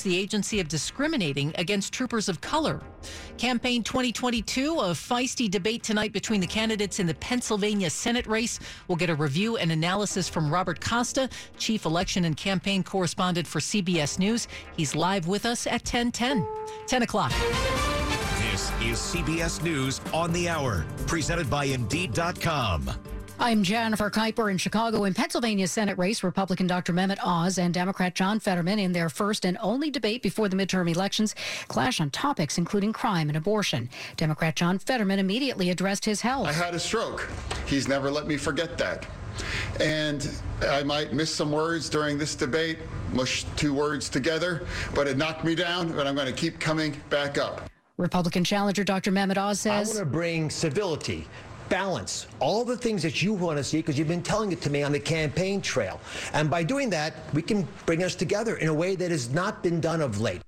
the agency of discriminating against troopers of color. Campaign 2022, a feisty debate tonight between the candidates in the Pennsylvania Senate race. We'll get a review and analysis from Robert Costa, chief election and campaign correspondent for CBS News. He's live with us at 1010. 10 o'clock. This is CBS News on the Hour, presented by Indeed.com. I'm Jennifer Keiper in Chicago. In Pennsylvania Senate race, Republican Dr. Mehmet Oz and Democrat John Fetterman, in their first and only debate before the midterm elections, clash on topics including crime and abortion. Democrat John Fetterman immediately addressed his health. I had a stroke. He's never let me forget that. And I might miss some words during this debate, mush two words together, but it knocked me down, but I'm going to keep coming back up. Republican challenger Dr. Mehmet Oz says I want to bring civility, balance, all the things that you want to see because you've been telling it to me on the campaign trail. And by doing that, we can bring us together in a way that has not been done of late.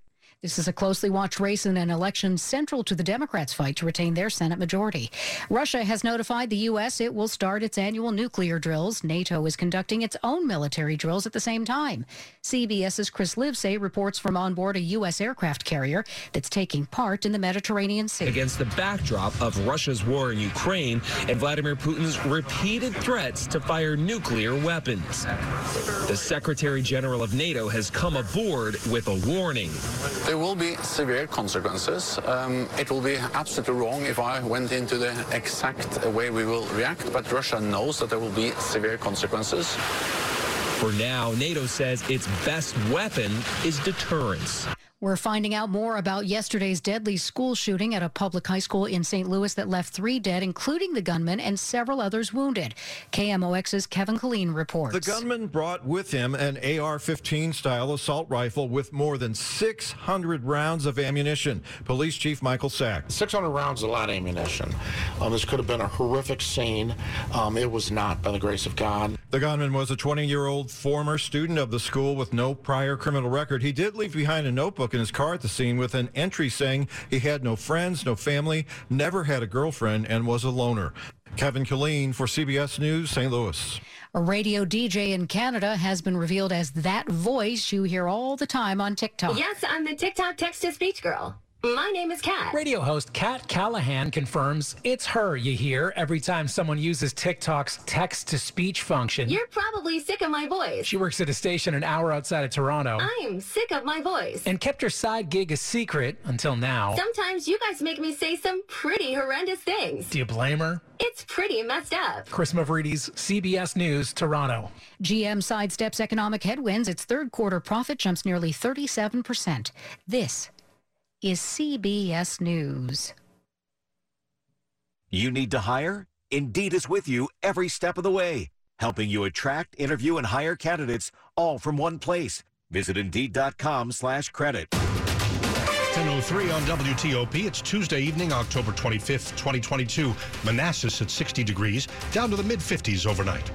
This is a closely watched race in an election central to the Democrats' fight to retain their Senate majority. Russia has notified the U.S. it will start its annual nuclear drills. NATO is conducting its own military drills at the same time. CBS's Chris Livesay reports from on board a U.S. aircraft carrier that's taking part in the Mediterranean Sea. Against the backdrop of Russia's war in Ukraine and Vladimir Putin's repeated threats to fire nuclear weapons. The Secretary General of NATO has come aboard with a warning. There will be severe consequences. Um, it will be absolutely wrong if I went into the exact way we will react, but Russia knows that there will be severe consequences. For now, NATO says its best weapon is deterrence. We're finding out more about yesterday's deadly school shooting at a public high school in St. Louis that left three dead, including the gunman, and several others wounded. KMOX's Kevin Killeen reports. The gunman brought with him an AR 15 style assault rifle with more than 600 rounds of ammunition. Police Chief Michael Sack. 600 rounds is a lot of ammunition. Um, this could have been a horrific scene. Um, it was not, by the grace of God. The gunman was a 20 year old former student of the school with no prior criminal record. He did leave behind a notebook in his car at the scene with an entry saying he had no friends, no family, never had a girlfriend, and was a loner. Kevin Killeen for CBS News, St. Louis. A radio DJ in Canada has been revealed as that voice you hear all the time on TikTok. Yes, I'm the TikTok text to speech girl. My name is Kat. Radio host Kat Callahan confirms it's her you hear every time someone uses TikTok's text to speech function. You're probably sick of my voice. She works at a station an hour outside of Toronto. I'm sick of my voice. And kept her side gig a secret until now. Sometimes you guys make me say some pretty horrendous things. Do you blame her? It's pretty messed up. Chris Mavridis, CBS News, Toronto. GM sidesteps economic headwinds. Its third quarter profit jumps nearly 37%. This is CBS News. You need to hire? Indeed is with you every step of the way, helping you attract, interview, and hire candidates all from one place. Visit Indeed.com slash credit. 10.03 on WTOP. It's Tuesday evening, October 25th, 2022. Manassas at 60 degrees, down to the mid-50s overnight.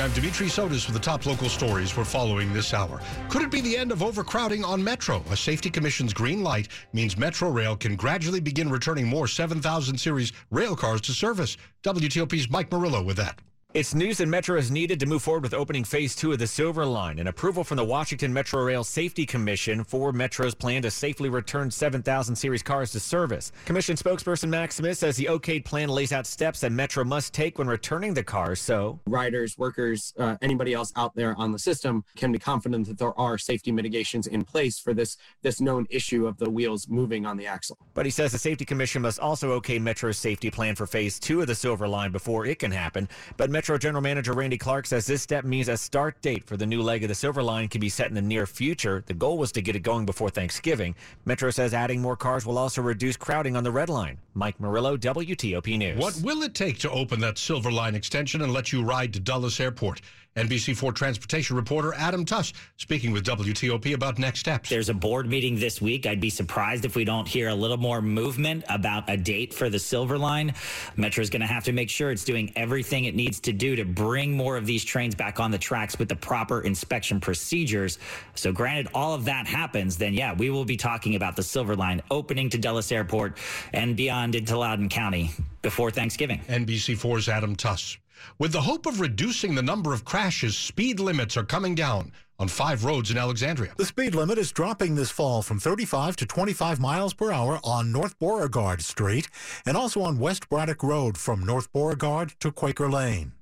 I'm Dimitri Sotis with the top local stories we're following this hour. Could it be the end of overcrowding on Metro? A safety commission's green light means Metro Rail can gradually begin returning more 7000 series rail cars to service. WTOP's Mike Murillo with that. It's news that Metro is needed to move forward with opening phase two of the Silver Line. An approval from the Washington Metro Rail Safety Commission for Metro's plan to safely return 7,000 series cars to service. Commission spokesperson Max Smith says the okayed plan lays out steps that Metro must take when returning the cars. So riders, workers, uh, anybody else out there on the system can be confident that there are safety mitigations in place for this this known issue of the wheels moving on the axle. But he says the Safety Commission must also okay Metro's safety plan for phase two of the Silver Line before it can happen. But Metro General Manager Randy Clark says this step means a start date for the new leg of the Silver Line can be set in the near future. The goal was to get it going before Thanksgiving. Metro says adding more cars will also reduce crowding on the Red Line. Mike Murillo, WTOP News. What will it take to open that Silver Line extension and let you ride to Dulles Airport? NBC4 transportation reporter Adam Tuss speaking with WTOP about next steps. There's a board meeting this week. I'd be surprised if we don't hear a little more movement about a date for the Silver Line. Metro is going to have to make sure it's doing everything it needs to do to bring more of these trains back on the tracks with the proper inspection procedures. So, granted, all of that happens, then yeah, we will be talking about the Silver Line opening to Dulles Airport and beyond into Loudoun County before Thanksgiving. NBC4's Adam Tuss. With the hope of reducing the number of crashes, speed limits are coming down on five roads in Alexandria. The speed limit is dropping this fall from 35 to 25 miles per hour on North Beauregard Street and also on West Braddock Road from North Beauregard to Quaker Lane.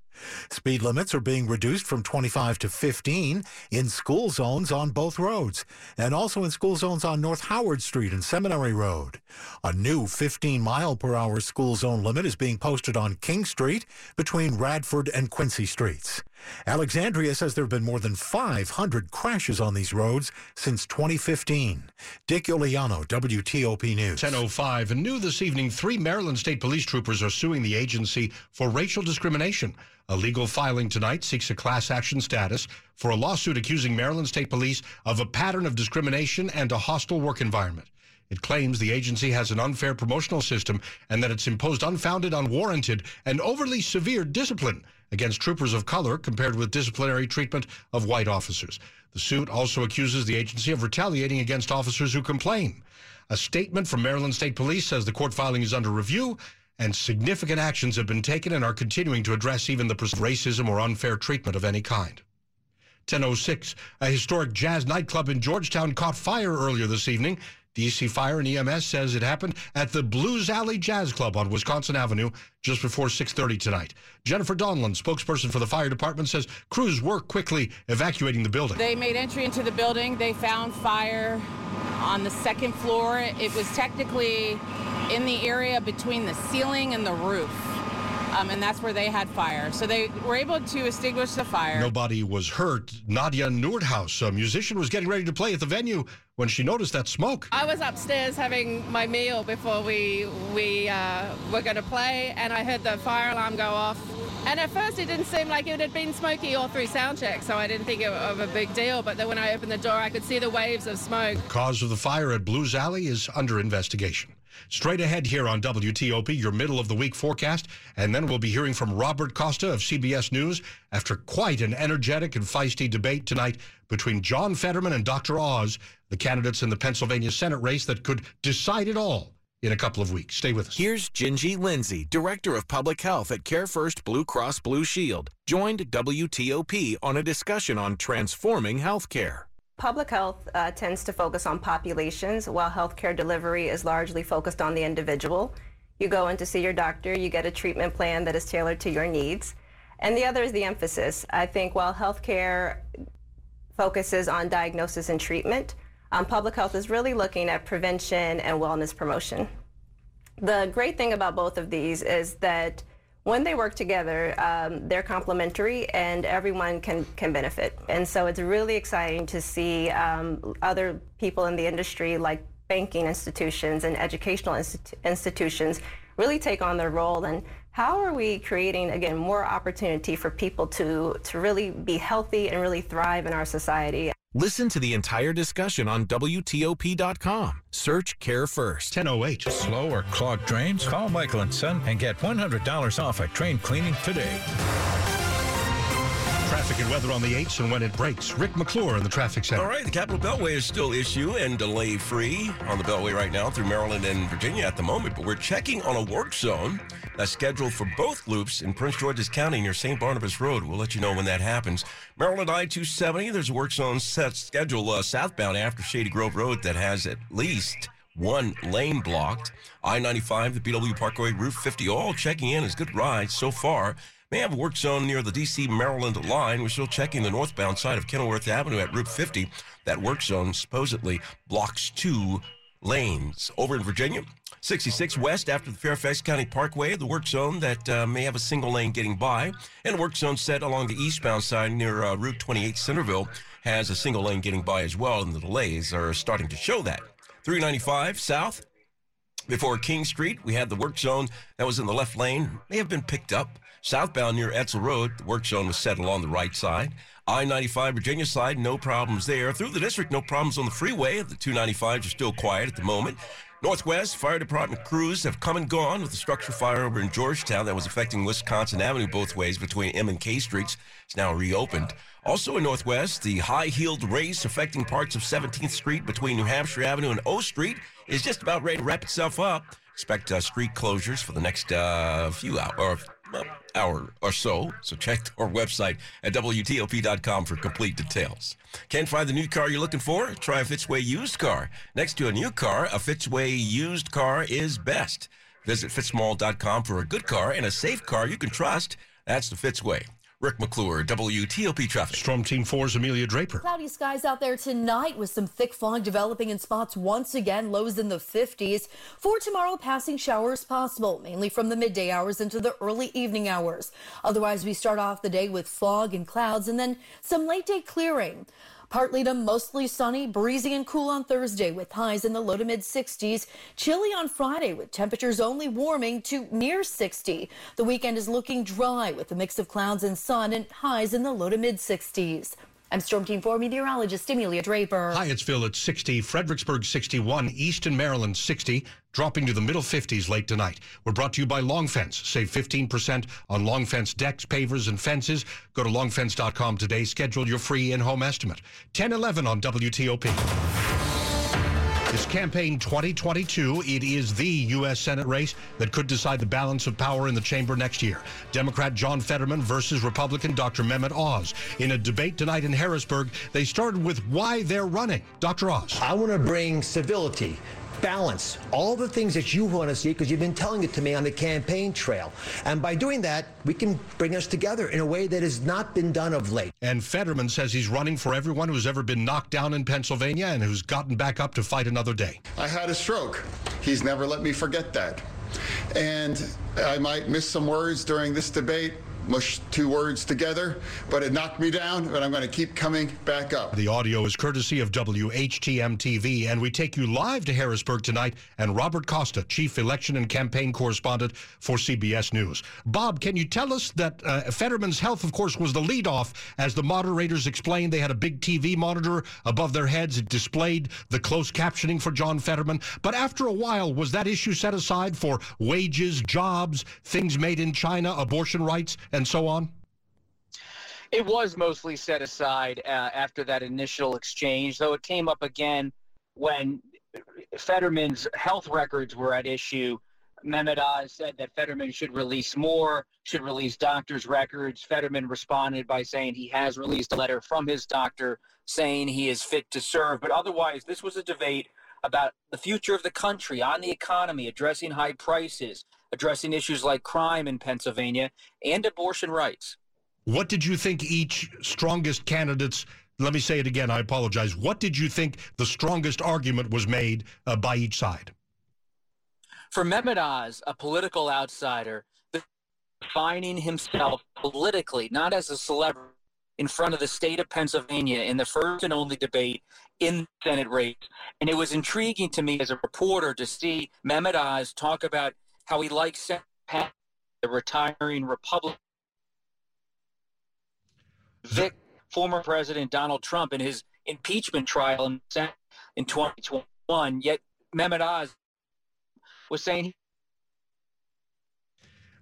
Speed limits are being reduced from 25 to 15 in school zones on both roads and also in school zones on North Howard Street and Seminary Road. A new 15 mile per hour school zone limit is being posted on King Street between Radford and Quincy Streets. Alexandria says there have been more than 500 crashes on these roads since 2015. Dick Iuliano, WTOP News. 10.05 and new this evening, three Maryland State Police troopers are suing the agency for racial discrimination. A legal filing tonight seeks a class action status for a lawsuit accusing Maryland State Police of a pattern of discrimination and a hostile work environment. It claims the agency has an unfair promotional system and that it's imposed unfounded, unwarranted, and overly severe discipline against troopers of color compared with disciplinary treatment of white officers. The suit also accuses the agency of retaliating against officers who complain. A statement from Maryland State Police says the court filing is under review and significant actions have been taken and are continuing to address even the racism or unfair treatment of any kind. 1006, a historic jazz nightclub in Georgetown caught fire earlier this evening. DC Fire and EMS says it happened at the Blues Alley Jazz Club on Wisconsin Avenue just before 6:30 tonight. Jennifer Donlin, spokesperson for the fire department, says crews were quickly evacuating the building. They made entry into the building. They found fire on the second floor. It was technically in the area between the ceiling and the roof. Um, and that's where they had fire. So they were able to extinguish the fire. Nobody was hurt. Nadia Nordhaus, a musician, was getting ready to play at the venue when she noticed that smoke. I was upstairs having my meal before we we uh, were going to play, and I heard the fire alarm go off. And at first, it didn't seem like it had been smoky all through sound check, so I didn't think it of a big deal. But then when I opened the door, I could see the waves of smoke. The cause of the fire at Blues Alley is under investigation. Straight ahead here on WTOP, your middle of the week forecast, and then we'll be hearing from Robert Costa of CBS News after quite an energetic and feisty debate tonight between John Fetterman and Dr. Oz, the candidates in the Pennsylvania Senate race that could decide it all in a couple of weeks. Stay with us. Here's Gingy Lindsay, Director of Public Health at Care First Blue Cross Blue Shield, joined WTOP on a discussion on transforming healthcare. Public health uh, tends to focus on populations, while healthcare delivery is largely focused on the individual. You go in to see your doctor, you get a treatment plan that is tailored to your needs. And the other is the emphasis. I think while healthcare focuses on diagnosis and treatment, um, public health is really looking at prevention and wellness promotion. The great thing about both of these is that when they work together, um, they're complementary and everyone can, can benefit. And so it's really exciting to see um, other people in the industry like banking institutions and educational institu- institutions really take on their role and how are we creating again more opportunity for people to to really be healthy and really thrive in our society Listen to the entire discussion on WTOP.com. Search Care First. 1008. Slow or clogged drains? Call Michael and Son and get $100 off a drain cleaning today. Traffic and weather on the 8s and when it breaks. Rick McClure in the traffic center. All right, the Capital Beltway is still issue and delay free on the Beltway right now through Maryland and Virginia at the moment, but we're checking on a work zone that's scheduled for both loops in Prince George's County near St. Barnabas Road. We'll let you know when that happens. Maryland I 270, there's a work zone set scheduled uh, southbound after Shady Grove Road that has at least one lane blocked. I 95, the BW Parkway, Route 50, all checking in as good rides so far. May have a work zone near the D.C. Maryland line. We're still checking the northbound side of Kenilworth Avenue at Route 50. That work zone supposedly blocks two lanes. Over in Virginia, 66 west after the Fairfax County Parkway, the work zone that uh, may have a single lane getting by, and a work zone set along the eastbound side near uh, Route 28 Centreville has a single lane getting by as well, and the delays are starting to show that. 395 south before King Street, we had the work zone that was in the left lane, may have been picked up Southbound near Edsall Road, the work zone was set along the right side. I 95 Virginia side, no problems there. Through the district, no problems on the freeway. The 295s are still quiet at the moment. Northwest Fire Department crews have come and gone with the structure fire over in Georgetown that was affecting Wisconsin Avenue both ways between M and K streets. It's now reopened. Also in Northwest, the high-heeled race affecting parts of 17th Street between New Hampshire Avenue and O Street is just about ready to wrap itself up. Expect uh, street closures for the next uh, few hours hour or so. So check our website at WTOP.com for complete details. Can't find the new car you're looking for? Try a Fitzway used car. Next to a new car, a Fitzway used car is best. Visit fitzmall.com for a good car and a safe car you can trust. That's the Fitzway. Rick McClure, WTOP Traffic. Storm Team 4's Amelia Draper. Cloudy skies out there tonight with some thick fog developing in spots once again, lows in the 50s. For tomorrow, passing showers possible, mainly from the midday hours into the early evening hours. Otherwise, we start off the day with fog and clouds and then some late day clearing. Partly to mostly sunny, breezy and cool on Thursday with highs in the low to mid 60s. Chilly on Friday with temperatures only warming to near 60. The weekend is looking dry with a mix of clouds and sun and highs in the low to mid 60s. I'm Storm Team 4 meteorologist Amelia Draper. Hyattsville at 60, Fredericksburg 61, Easton, Maryland 60, dropping to the middle 50s late tonight. We're brought to you by Long Fence. Save 15% on Long Fence decks, pavers, and fences. Go to longfence.com today. Schedule your free in-home estimate. 1011 on WTOP. It's campaign 2022. It is the U.S. Senate race that could decide the balance of power in the chamber next year. Democrat John Fetterman versus Republican Dr. Mehmet Oz. In a debate tonight in Harrisburg, they started with why they're running. Dr. Oz. I want to bring civility, balance, all the things that you want to see because you've been telling it to me on the campaign trail. And by doing that, we can bring us together in a way that has not been done of late. And Fetterman says he's running for everyone who's ever been knocked down in Pennsylvania and who's gotten back up to fight another day. I had a stroke. He's never let me forget that. And I might miss some words during this debate mush two words together, but it knocked me down, but I'm going to keep coming back up. The audio is courtesy of WHTM TV, and we take you live to Harrisburg tonight and Robert Costa, Chief Election and Campaign Correspondent for CBS News. Bob, can you tell us that uh, Fetterman's health, of course, was the leadoff? As the moderators explained, they had a big TV monitor above their heads. It displayed the closed captioning for John Fetterman. But after a while, was that issue set aside for wages, jobs, things made in China, abortion rights, and so on? It was mostly set aside uh, after that initial exchange, though it came up again when Fetterman's health records were at issue. Mehmet Oz said that Fetterman should release more, should release doctors' records. Fetterman responded by saying he has released a letter from his doctor saying he is fit to serve. But otherwise, this was a debate about the future of the country, on the economy, addressing high prices, addressing issues like crime in Pennsylvania and abortion rights. What did you think each strongest candidates? Let me say it again. I apologize. What did you think the strongest argument was made uh, by each side? For Mehmet Oz, a political outsider, defining himself politically, not as a celebrity, in front of the state of Pennsylvania in the first and only debate in the Senate race. And it was intriguing to me as a reporter to see Mehmet Oz talk about how he likes the retiring Republican. Vic, former President Donald Trump in his impeachment trial in, in 2021. Yet Mehmet Oz was saying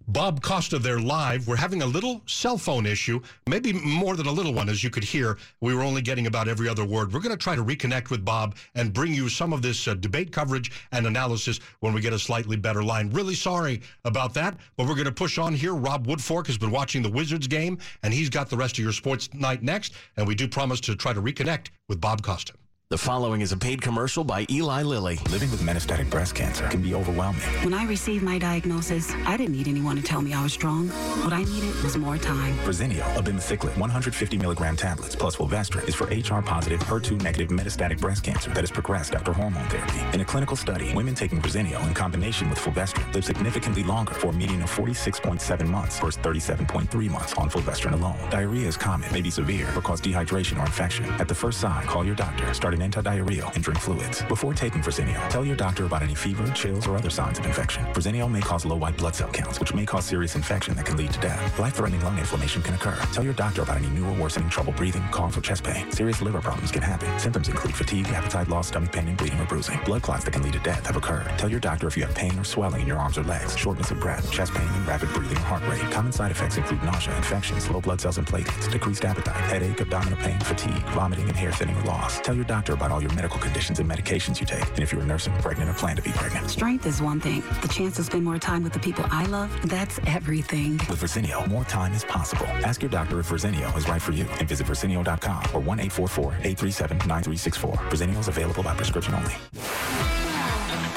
Bob Costa there live. We're having a little cell phone issue, maybe more than a little one, as you could hear. We were only getting about every other word. We're going to try to reconnect with Bob and bring you some of this uh, debate coverage and analysis when we get a slightly better line. Really sorry about that, but we're going to push on here. Rob Woodfork has been watching the Wizards game, and he's got the rest of your sports night next. And we do promise to try to reconnect with Bob Costa. The following is a paid commercial by Eli Lilly. Living with metastatic breast cancer can be overwhelming. When I received my diagnosis, I didn't need anyone to tell me I was strong. What I needed was more time. Verzenio, abemaciclib, 150 milligram tablets plus fulvestrant is for HR positive, HER2 negative metastatic breast cancer that has progressed after hormone therapy. In a clinical study, women taking Verzenio in combination with fulvestrant live significantly longer for a median of 46.7 months versus 37.3 months on fulvestrant alone. Diarrhea is common, may be severe, or cause dehydration or infection. At the first sign, call your doctor. Start an antidiarrheal, and drink fluids. Before taking Verzenio, tell your doctor about any fever, chills, or other signs of infection. Verzenio may cause low white blood cell counts, which may cause serious infection that can lead to death. Life-threatening lung inflammation can occur. Tell your doctor about any new or worsening trouble breathing, cough, or chest pain. Serious liver problems can happen. Symptoms include fatigue, appetite loss, stomach pain, and bleeding or bruising. Blood clots that can lead to death have occurred. Tell your doctor if you have pain or swelling in your arms or legs, shortness of breath, chest pain, and rapid breathing or heart rate. Common side effects include nausea, infections, low blood cells and platelets, decreased appetite, headache, abdominal pain, fatigue, vomiting, and hair thinning or loss. Tell your doctor about all your medical conditions and medications you take, and if you're a nursing, pregnant, or plan to be pregnant. Strength is one thing. The chance to spend more time with the people I love, that's everything. With Verzenio, more time is possible. Ask your doctor if Verzenio is right for you and visit Verzenio.com or 1-844-837-9364. Verzenio is available by prescription only.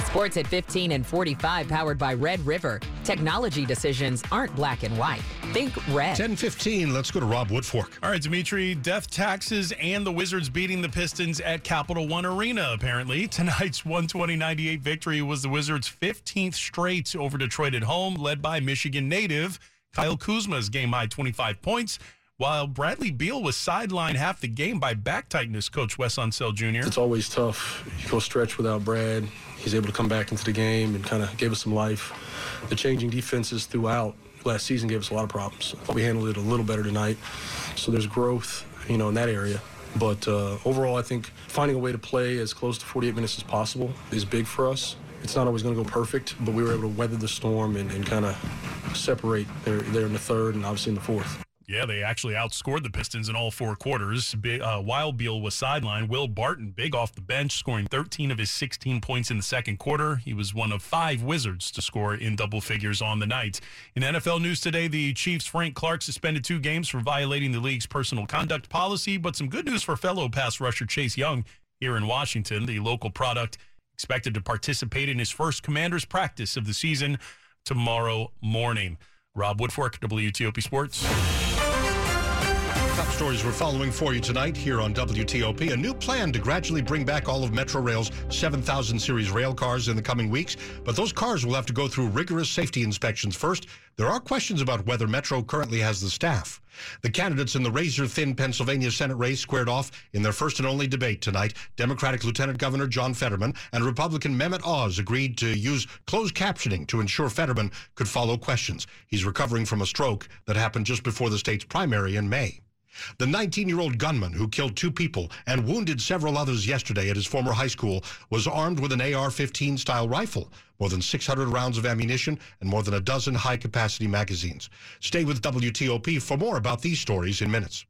Sports at 15 and 45 powered by Red River. Technology decisions aren't black and white. Think red. 10-15, let's go to Rob Woodfork. All right, Dimitri, death taxes and the Wizards beating the Pistons at Capital One Arena, apparently. Tonight's 120-98 victory was the Wizards' 15th straight over Detroit at home, led by Michigan native Kyle Kuzma's game-high 25 points, while Bradley Beal was sidelined half the game by back tightness, Coach Wes Unseld Jr. It's always tough. You go stretch without Brad. He's able to come back into the game and kind of gave us some life. The changing defenses throughout last season gave us a lot of problems. We handled it a little better tonight. So there's growth, you know, in that area. But uh, overall, I think finding a way to play as close to 48 minutes as possible is big for us. It's not always going to go perfect, but we were able to weather the storm and, and kind of separate there, there in the third and obviously in the fourth. Yeah, they actually outscored the Pistons in all four quarters. Big, uh, while Beal was sidelined, Will Barton, big off the bench, scoring 13 of his 16 points in the second quarter. He was one of five Wizards to score in double figures on the night. In NFL news today, the Chiefs' Frank Clark suspended two games for violating the league's personal conduct policy, but some good news for fellow pass rusher Chase Young here in Washington. The local product expected to participate in his first commander's practice of the season tomorrow morning. Rob Woodfork, WTOP Sports. Top stories we're following for you tonight here on WTOP. A new plan to gradually bring back all of Metro Rail's 7000 series rail cars in the coming weeks, but those cars will have to go through rigorous safety inspections first. There are questions about whether Metro currently has the staff. The candidates in the razor-thin Pennsylvania Senate race squared off in their first and only debate tonight. Democratic Lieutenant Governor John Fetterman and Republican Mehmet Oz agreed to use closed captioning to ensure Fetterman could follow questions. He's recovering from a stroke that happened just before the state's primary in May. The 19-year-old gunman who killed two people and wounded several others yesterday at his former high school was armed with an AR-15 style rifle, more than 600 rounds of ammunition, and more than a dozen high-capacity magazines. Stay with WTOP for more about these stories in minutes.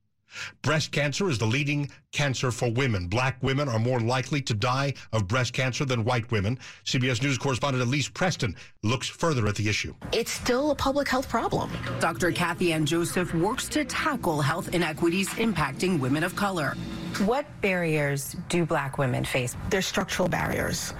Breast cancer is the leading cancer for women. Black women are more likely to die of breast cancer than white women. CBS News correspondent Elise Preston looks further at the issue. It's still a public health problem. Dr. Kathy Ann Joseph works to tackle health inequities impacting women of color. What barriers do black women face? There's structural barriers,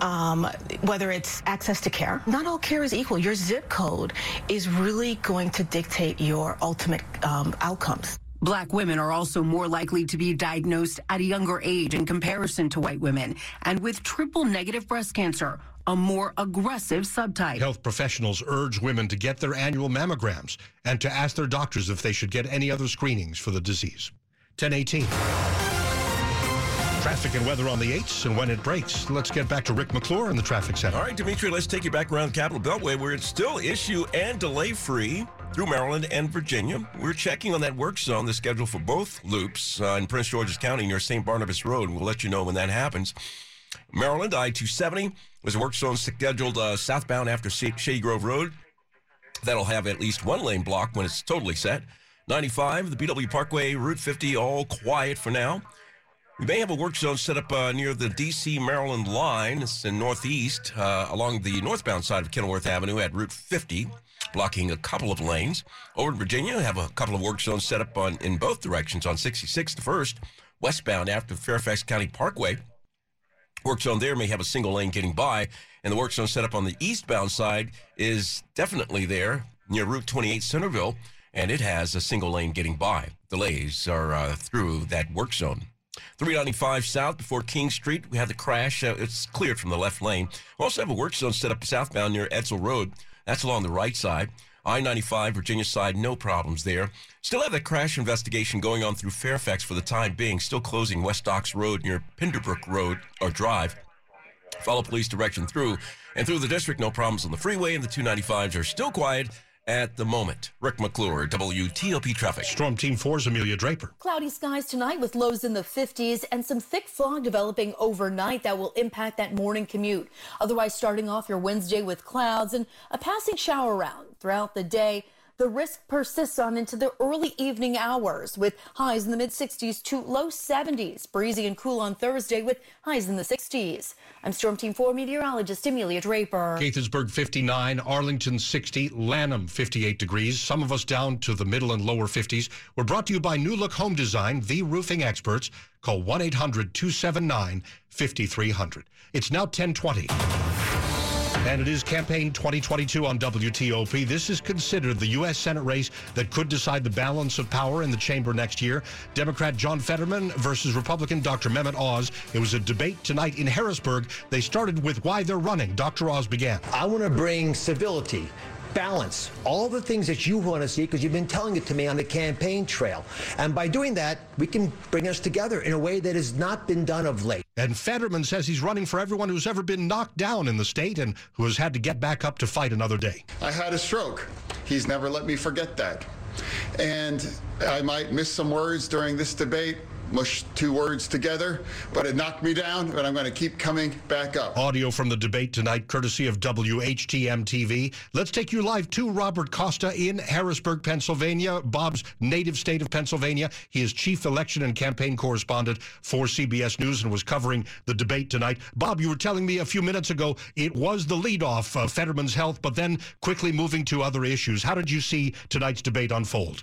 um, whether it's access to care. Not all care is equal. Your zip code is really going to dictate your ultimate um, outcomes. Black women are also more likely to be diagnosed at a younger age in comparison to white women. And with triple negative breast cancer, a more aggressive subtype. Health professionals urge women to get their annual mammograms and to ask their doctors if they should get any other screenings for the disease. 1018. Traffic and weather on the 8s and when it breaks. Let's get back to Rick McClure in the traffic center. All right, Dimitri, let's take you back around Capital Beltway where it's still issue and delay free through Maryland and Virginia. We're checking on that work zone, the schedule for both loops uh, in Prince George's County near St. Barnabas Road. We'll let you know when that happens. Maryland, I 270 was a work zone scheduled uh, southbound after Shady Grove Road. That'll have at least one lane block when it's totally set. 95, the BW Parkway, Route 50, all quiet for now. We may have a work zone set up uh, near the D.C. Maryland line. It's in northeast uh, along the northbound side of Kenilworth Avenue at Route 50, blocking a couple of lanes. Over in Virginia, have a couple of work zones set up on in both directions on 66, the first, westbound after Fairfax County Parkway. Work zone there may have a single lane getting by, and the work zone set up on the eastbound side is definitely there near Route 28 Centreville, and it has a single lane getting by. Delays are uh, through that work zone. 395 south before King Street. We have the crash. Uh, it's cleared from the left lane. We also have a work zone set up southbound near Edsall Road. That's along the right side. I 95, Virginia side, no problems there. Still have that crash investigation going on through Fairfax for the time being, still closing West Docks Road near Penderbrook Road or Drive. Follow police direction through. And through the district, no problems on the freeway, and the 295s are still quiet at the moment. Rick McClure, WTOP Traffic. Storm Team 4's Amelia Draper. Cloudy skies tonight with lows in the 50s and some thick fog developing overnight that will impact that morning commute. Otherwise, starting off your Wednesday with clouds and a passing shower around throughout the day. The risk persists on into the early evening hours with highs in the mid 60s to low 70s. Breezy and cool on Thursday with highs in the 60s. I'm Storm Team 4 meteorologist Amelia Draper. Gaithersburg 59, Arlington 60, Lanham 58 degrees. Some of us down to the middle and lower 50s. We're brought to you by New Look Home Design, the roofing experts. Call 1 800 279 5300. It's now 1020. And it is campaign 2022 on WTOP. This is considered the U.S. Senate race that could decide the balance of power in the chamber next year. Democrat John Fetterman versus Republican Dr. Mehmet Oz. It was a debate tonight in Harrisburg. They started with why they're running. Dr. Oz began. I want to bring civility, balance, all the things that you want to see because you've been telling it to me on the campaign trail. And by doing that, we can bring us together in a way that has not been done of late. And Fetterman says he's running for everyone who's ever been knocked down in the state and who has had to get back up to fight another day. I had a stroke. He's never let me forget that. And I might miss some words during this debate, mush two words together, but it knocked me down, but I'm going to keep coming back up. Audio from the debate tonight, courtesy of WHTM TV. Let's take you live to Robert Costa in Harrisburg, Pennsylvania, Bob's native state of Pennsylvania. He is chief election and campaign correspondent for CBS News and was covering the debate tonight. Bob, you were telling me a few minutes ago it was the leadoff of Fetterman's health, but then quickly moving to other issues. How did you see tonight's debate unfold?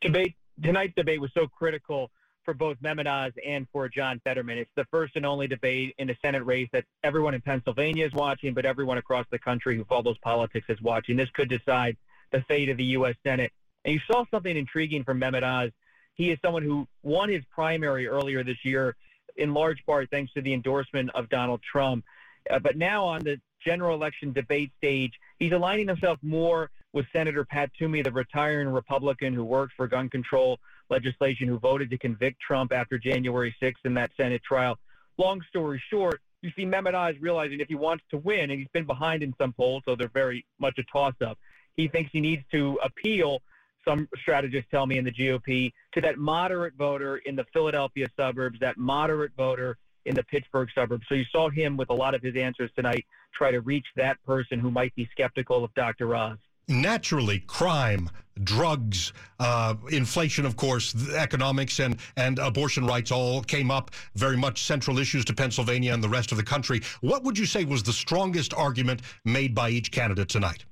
Debate tonight's debate was so critical for both Mehmet Oz and for John Fetterman. It's the first and only debate in a Senate race that everyone in Pennsylvania is watching, but everyone across the country who follows politics is watching. This could decide the fate of the U.S. Senate. And you saw something intriguing from Mehmet Oz. He is someone who won his primary earlier this year, in large part thanks to the endorsement of Donald Trump. Uh, but now on the general election debate stage, he's aligning himself more with Senator Pat Toomey, the retiring Republican who worked for gun control legislation, who voted to convict Trump after January 6th in that Senate trial. Long story short, you see Mehmet Oz realizing if he wants to win, and he's been behind in some polls, so they're very much a toss-up, he thinks he needs to appeal, some strategists tell me in the GOP, to that moderate voter in the Philadelphia suburbs, that moderate voter in the Pittsburgh suburbs. So you saw him with a lot of his answers tonight try to reach that person who might be skeptical of Dr. Oz naturally crime, drugs, uh, inflation, of course, economics and, and abortion rights all came up very much central issues to Pennsylvania and the rest of the country. What would you say was the strongest argument made by each candidate tonight?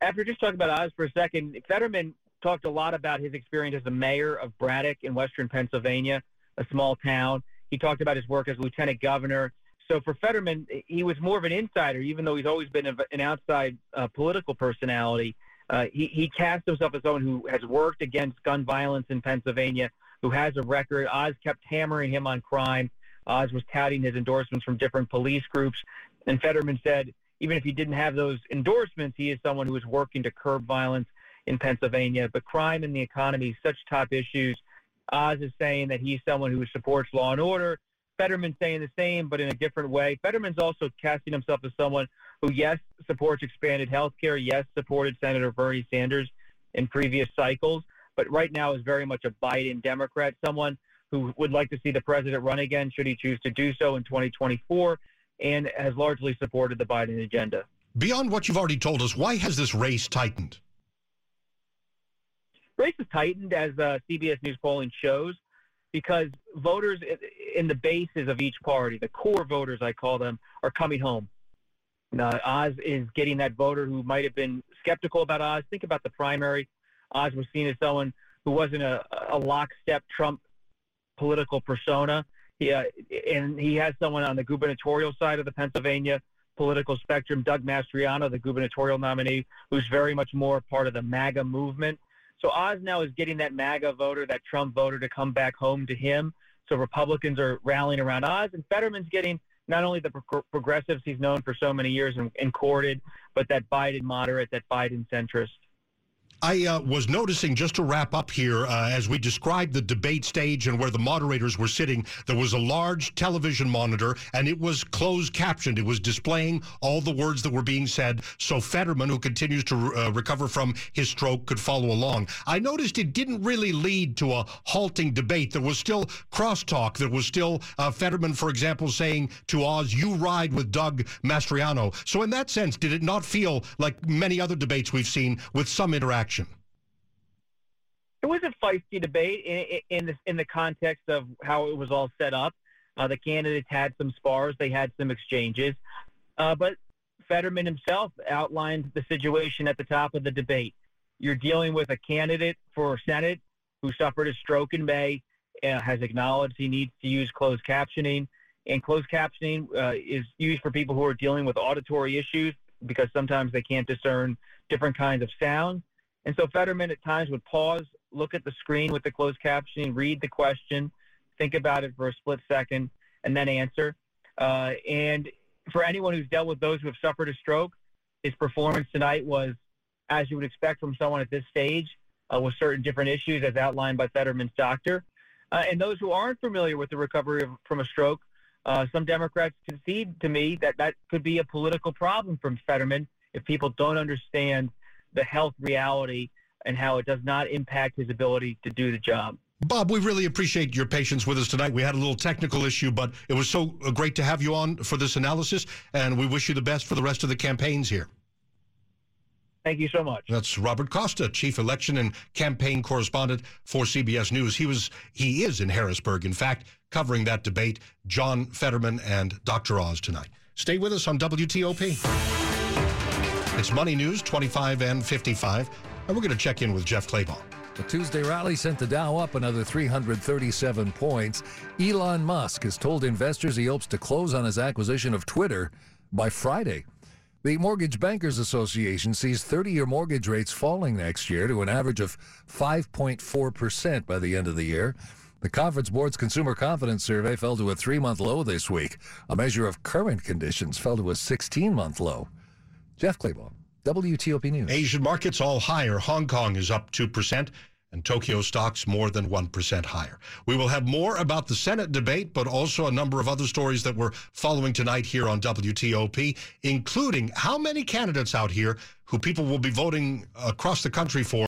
After just talking about Oz for a second, Fetterman talked a lot about his experience as a mayor of Braddock in western Pennsylvania, a small town. He talked about his work as lieutenant governor so for Fetterman, he was more of an insider, even though he's always been an outside uh, political personality. Uh, he, he cast himself as someone who has worked against gun violence in Pennsylvania, who has a record. Oz kept hammering him on crime. Oz was touting his endorsements from different police groups. And Fetterman said, even if he didn't have those endorsements, he is someone who is working to curb violence in Pennsylvania. But crime and the economy, such top issues. Oz is saying that he's someone who supports law and order, Fetterman saying the same, but in a different way. Fetterman's also casting himself as someone who, yes, supports expanded health care, yes, supported Senator Bernie Sanders in previous cycles, but right now is very much a Biden Democrat, someone who would like to see the president run again should he choose to do so in 2024, and has largely supported the Biden agenda. Beyond what you've already told us, why has this race tightened? Race has tightened as uh, CBS News polling shows because voters in the bases of each party, the core voters, I call them, are coming home. Uh, Oz is getting that voter who might have been skeptical about Oz. Think about the primary. Oz was seen as someone who wasn't a, a lockstep Trump political persona. He, uh, and he has someone on the gubernatorial side of the Pennsylvania political spectrum, Doug Mastriano, the gubernatorial nominee, who's very much more part of the MAGA movement. So Oz now is getting that MAGA voter, that Trump voter, to come back home to him. So Republicans are rallying around Oz, and Fetterman's getting not only the pro- progressives he's known for so many years and, and courted, but that Biden moderate, that Biden centrist. I uh, was noticing, just to wrap up here, uh, as we described the debate stage and where the moderators were sitting, there was a large television monitor and it was closed captioned. It was displaying all the words that were being said so Fetterman, who continues to uh, recover from his stroke, could follow along. I noticed it didn't really lead to a halting debate. There was still crosstalk. There was still uh, Fetterman, for example, saying to Oz, you ride with Doug Mastriano. So, in that sense, did it not feel like many other debates we've seen with some interaction? It was a feisty debate in, in the in the context of how it was all set up. Uh, the candidates had some spars, they had some exchanges, uh, but Fetterman himself outlined the situation at the top of the debate. You're dealing with a candidate for Senate who suffered a stroke in May, uh, has acknowledged he needs to use closed captioning, and closed captioning uh, is used for people who are dealing with auditory issues because sometimes they can't discern different kinds of sound. And so Fetterman at times would pause, look at the screen with the closed captioning, read the question, think about it for a split second, and then answer. Uh, and for anyone who's dealt with those who have suffered a stroke, his performance tonight was, as you would expect from someone at this stage, uh, with certain different issues as outlined by Fetterman's doctor. Uh, and those who aren't familiar with the recovery of, from a stroke, uh, some Democrats concede to me that that could be a political problem from Fetterman if people don't understand the health reality and how it does not impact his ability to do the job. Bob, we really appreciate your patience with us tonight. We had a little technical issue, but it was so uh, great to have you on for this analysis, and we wish you the best for the rest of the campaigns here. Thank you so much. That's Robert Costa, chief election and campaign correspondent for CBS News. He was he is in Harrisburg, in fact, covering that debate. John Fetterman and Dr. Oz tonight. Stay with us on WTOP. It's Money News 25 and 55, and we're going to check in with Jeff Clabaugh. The Tuesday rally sent the Dow up another 337 points. Elon Musk has told investors he hopes to close on his acquisition of Twitter by Friday. The Mortgage Bankers Association sees 30 year mortgage rates falling next year to an average of 5.4% by the end of the year. The Conference Board's Consumer Confidence Survey fell to a three month low this week. A measure of current conditions fell to a 16 month low. Jeff Clabaugh, WTOP News. Asian markets all higher. Hong Kong is up 2%. And Tokyo stocks more than 1% higher. We will have more about the Senate debate, but also a number of other stories that we're following tonight here on WTOP, including how many candidates out here who people will be voting across the country for